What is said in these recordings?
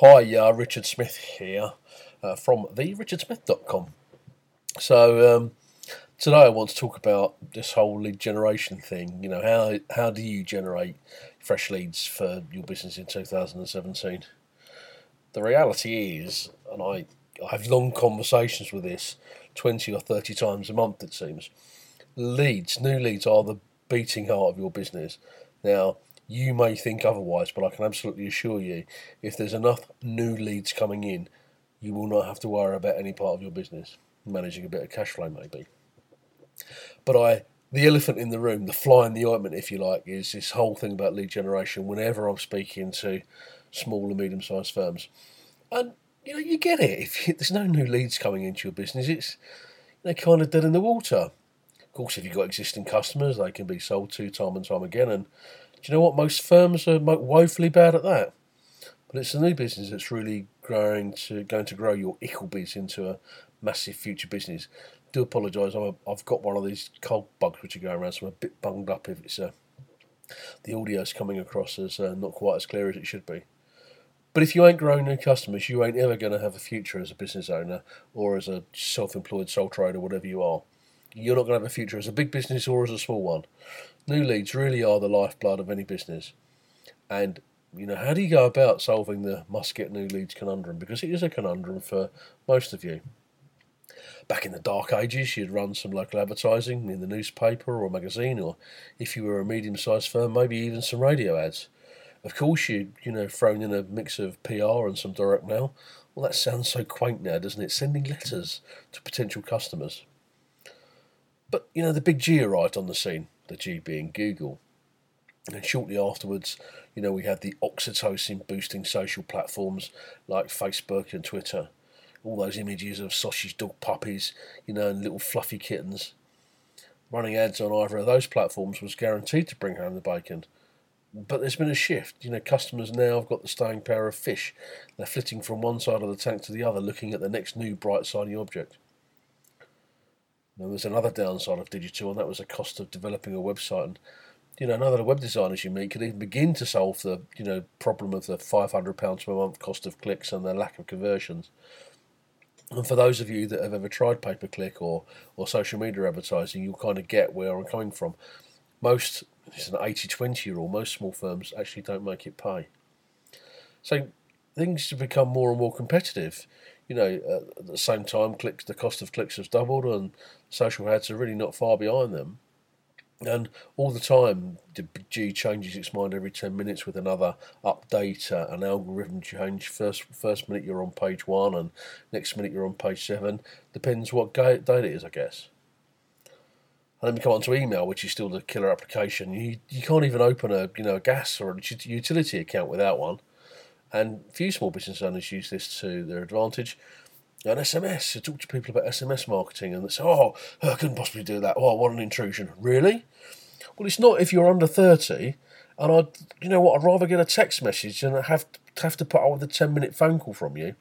Hi, uh, Richard Smith here uh, from therichardsmith.com. So, um, today I want to talk about this whole lead generation thing. You know, how, how do you generate fresh leads for your business in 2017? The reality is, and I, I have long conversations with this 20 or 30 times a month, it seems, leads, new leads, are the beating heart of your business. Now, you may think otherwise, but I can absolutely assure you, if there's enough new leads coming in, you will not have to worry about any part of your business. Managing a bit of cash flow, maybe. But I, the elephant in the room, the fly in the ointment, if you like, is this whole thing about lead generation. Whenever I'm speaking to small and medium-sized firms, and you know, you get it. If you, there's no new leads coming into your business, it's they're kind of dead in the water. Of course, if you've got existing customers, they can be sold to time and time again, and do you know what? Most firms are woefully bad at that. But it's a new business that's really growing to going to grow your Icklebys into a massive future business. Do apologise. i have got one of these cold bugs which are going around, so I'm a bit bunged up if it's uh, the audio's coming across as uh, not quite as clear as it should be. But if you ain't growing new customers, you ain't ever going to have a future as a business owner or as a self-employed sole trader, whatever you are. You're not going to have a future as a big business or as a small one. New leads really are the lifeblood of any business. And, you know, how do you go about solving the must get new leads conundrum? Because it is a conundrum for most of you. Back in the dark ages, you'd run some local advertising in the newspaper or magazine, or if you were a medium sized firm, maybe even some radio ads. Of course, you'd, you know, thrown in a mix of PR and some direct mail. Well, that sounds so quaint now, doesn't it? Sending letters to potential customers. But, you know, the big G arrived on the scene the G being Google. And shortly afterwards, you know, we had the oxytocin boosting social platforms like Facebook and Twitter. All those images of sausage dog puppies, you know, and little fluffy kittens. Running ads on either of those platforms was guaranteed to bring home the bacon. But there's been a shift. You know, customers now have got the staying power of fish. They're flitting from one side of the tank to the other, looking at the next new bright shiny object. There was another downside of digital, and that was the cost of developing a website. And you know, of the web designers you meet could even begin to solve the you know problem of the five hundred pounds per month cost of clicks and the lack of conversions. And for those of you that have ever tried pay per click or or social media advertising, you'll kind of get where I'm coming from. Most it's an 80-20 rule. Most small firms actually don't make it pay. So things have become more and more competitive you know, at the same time, clicks the cost of clicks has doubled, and social ads are really not far behind them. And all the time, the G changes its mind every ten minutes with another update, uh, an algorithm change. First, first minute you're on page one, and next minute you're on page seven. Depends what date it is, I guess. And then we come on to email, which is still the killer application. You you can't even open a you know a gas or a utility account without one. And few small business owners use this to their advantage. And SMS, I talk to people about SMS marketing and they say, oh, I couldn't possibly do that. Oh, what an intrusion. Really? Well, it's not if you're under 30. And I, you know what, I'd rather get a text message than have to, have to put up with a 10 minute phone call from you.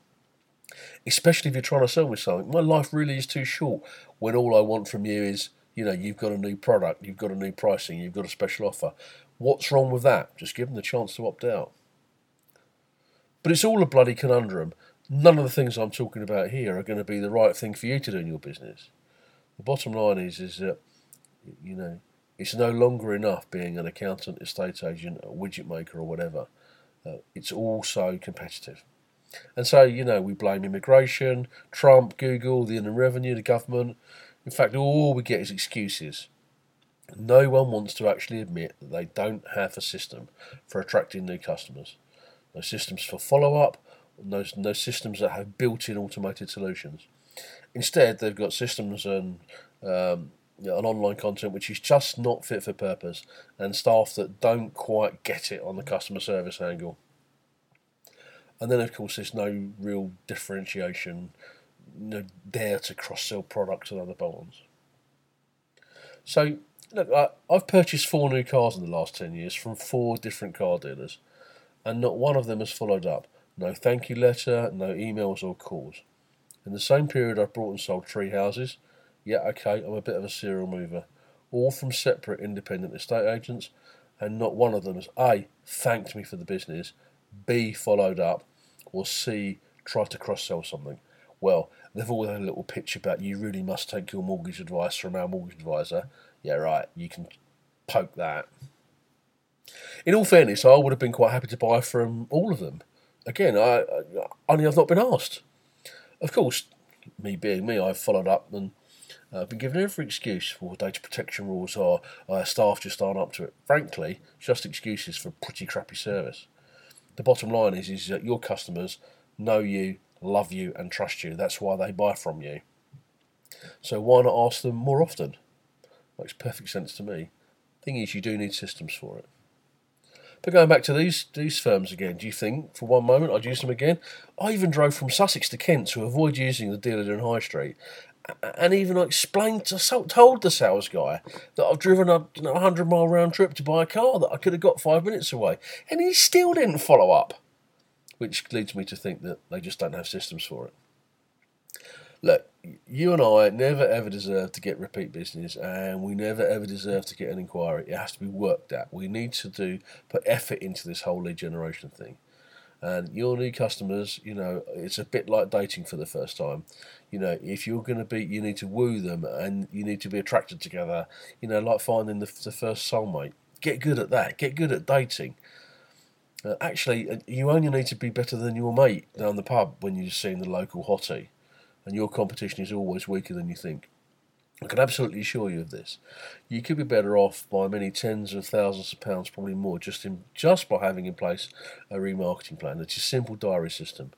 Especially if you're trying to sell me something. My life really is too short when all I want from you is, you know, you've got a new product, you've got a new pricing, you've got a special offer. What's wrong with that? Just give them the chance to opt out. But it's all a bloody conundrum. None of the things I'm talking about here are going to be the right thing for you to do in your business. The bottom line is, is that, you know, it's no longer enough being an accountant, estate agent, a widget maker, or whatever. Uh, it's also competitive. And so, you know, we blame immigration, Trump, Google, the Inland Revenue, the government. In fact, all we get is excuses. No one wants to actually admit that they don't have a system for attracting new customers no systems for follow up, no, no systems that have built in automated solutions. Instead, they've got systems and um, you know, an online content which is just not fit for purpose, and staff that don't quite get it on the customer service angle. And then, of course, there's no real differentiation, no dare to cross sell products and other bonds. So, look, I've purchased four new cars in the last 10 years from four different car dealers and not one of them has followed up. No thank you letter, no emails or calls. In the same period, I've bought and sold three houses. Yeah, okay, I'm a bit of a serial mover. All from separate independent estate agents, and not one of them has A, thanked me for the business, B, followed up, or C, tried to cross sell something. Well, they've all had a little pitch about you really must take your mortgage advice from our mortgage advisor. Yeah, right, you can poke that. In all fairness, I would have been quite happy to buy from all of them. Again, I, I only I've not been asked. Of course, me being me, I've followed up and uh, been given every excuse for data protection rules or uh, staff just aren't up to it. Frankly, just excuses for pretty crappy service. The bottom line is, is that your customers know you, love you, and trust you. That's why they buy from you. So why not ask them more often? Makes perfect sense to me. Thing is, you do need systems for it. But going back to these these firms again, do you think for one moment I'd use them again? I even drove from Sussex to Kent to avoid using the dealer in High Street, and even I explained to told the sales guy that I've driven a you know, 100 mile round trip to buy a car that I could have got five minutes away, and he still didn't follow up, which leads me to think that they just don't have systems for it. Look, you and I never ever deserve to get repeat business, and we never ever deserve to get an inquiry. It has to be worked at. We need to do put effort into this whole lead generation thing. And your new customers, you know, it's a bit like dating for the first time. You know, if you're going to be, you need to woo them, and you need to be attracted together. You know, like finding the, the first soulmate. Get good at that. Get good at dating. Uh, actually, uh, you only need to be better than your mate down the pub when you're seeing the local hottie and your competition is always weaker than you think. I can absolutely assure you of this. You could be better off by many tens of thousands of pounds, probably more, just in just by having in place a remarketing plan. It's a simple diary system.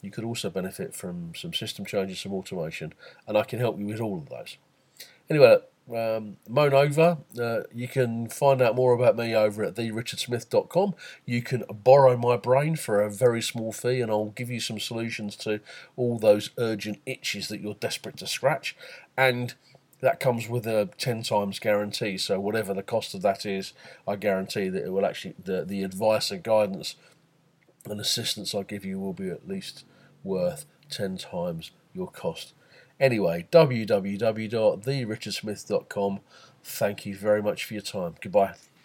You could also benefit from some system changes, some automation, and I can help you with all of those. Anyway, um, moan over. Uh, you can find out more about me over at therichardsmith.com. You can borrow my brain for a very small fee, and I'll give you some solutions to all those urgent itches that you're desperate to scratch. And that comes with a 10 times guarantee. So, whatever the cost of that is, I guarantee that it will actually, the, the advice and guidance and assistance I give you will be at least worth 10 times your cost. Anyway, www.therichardsmith.com. Thank you very much for your time. Goodbye.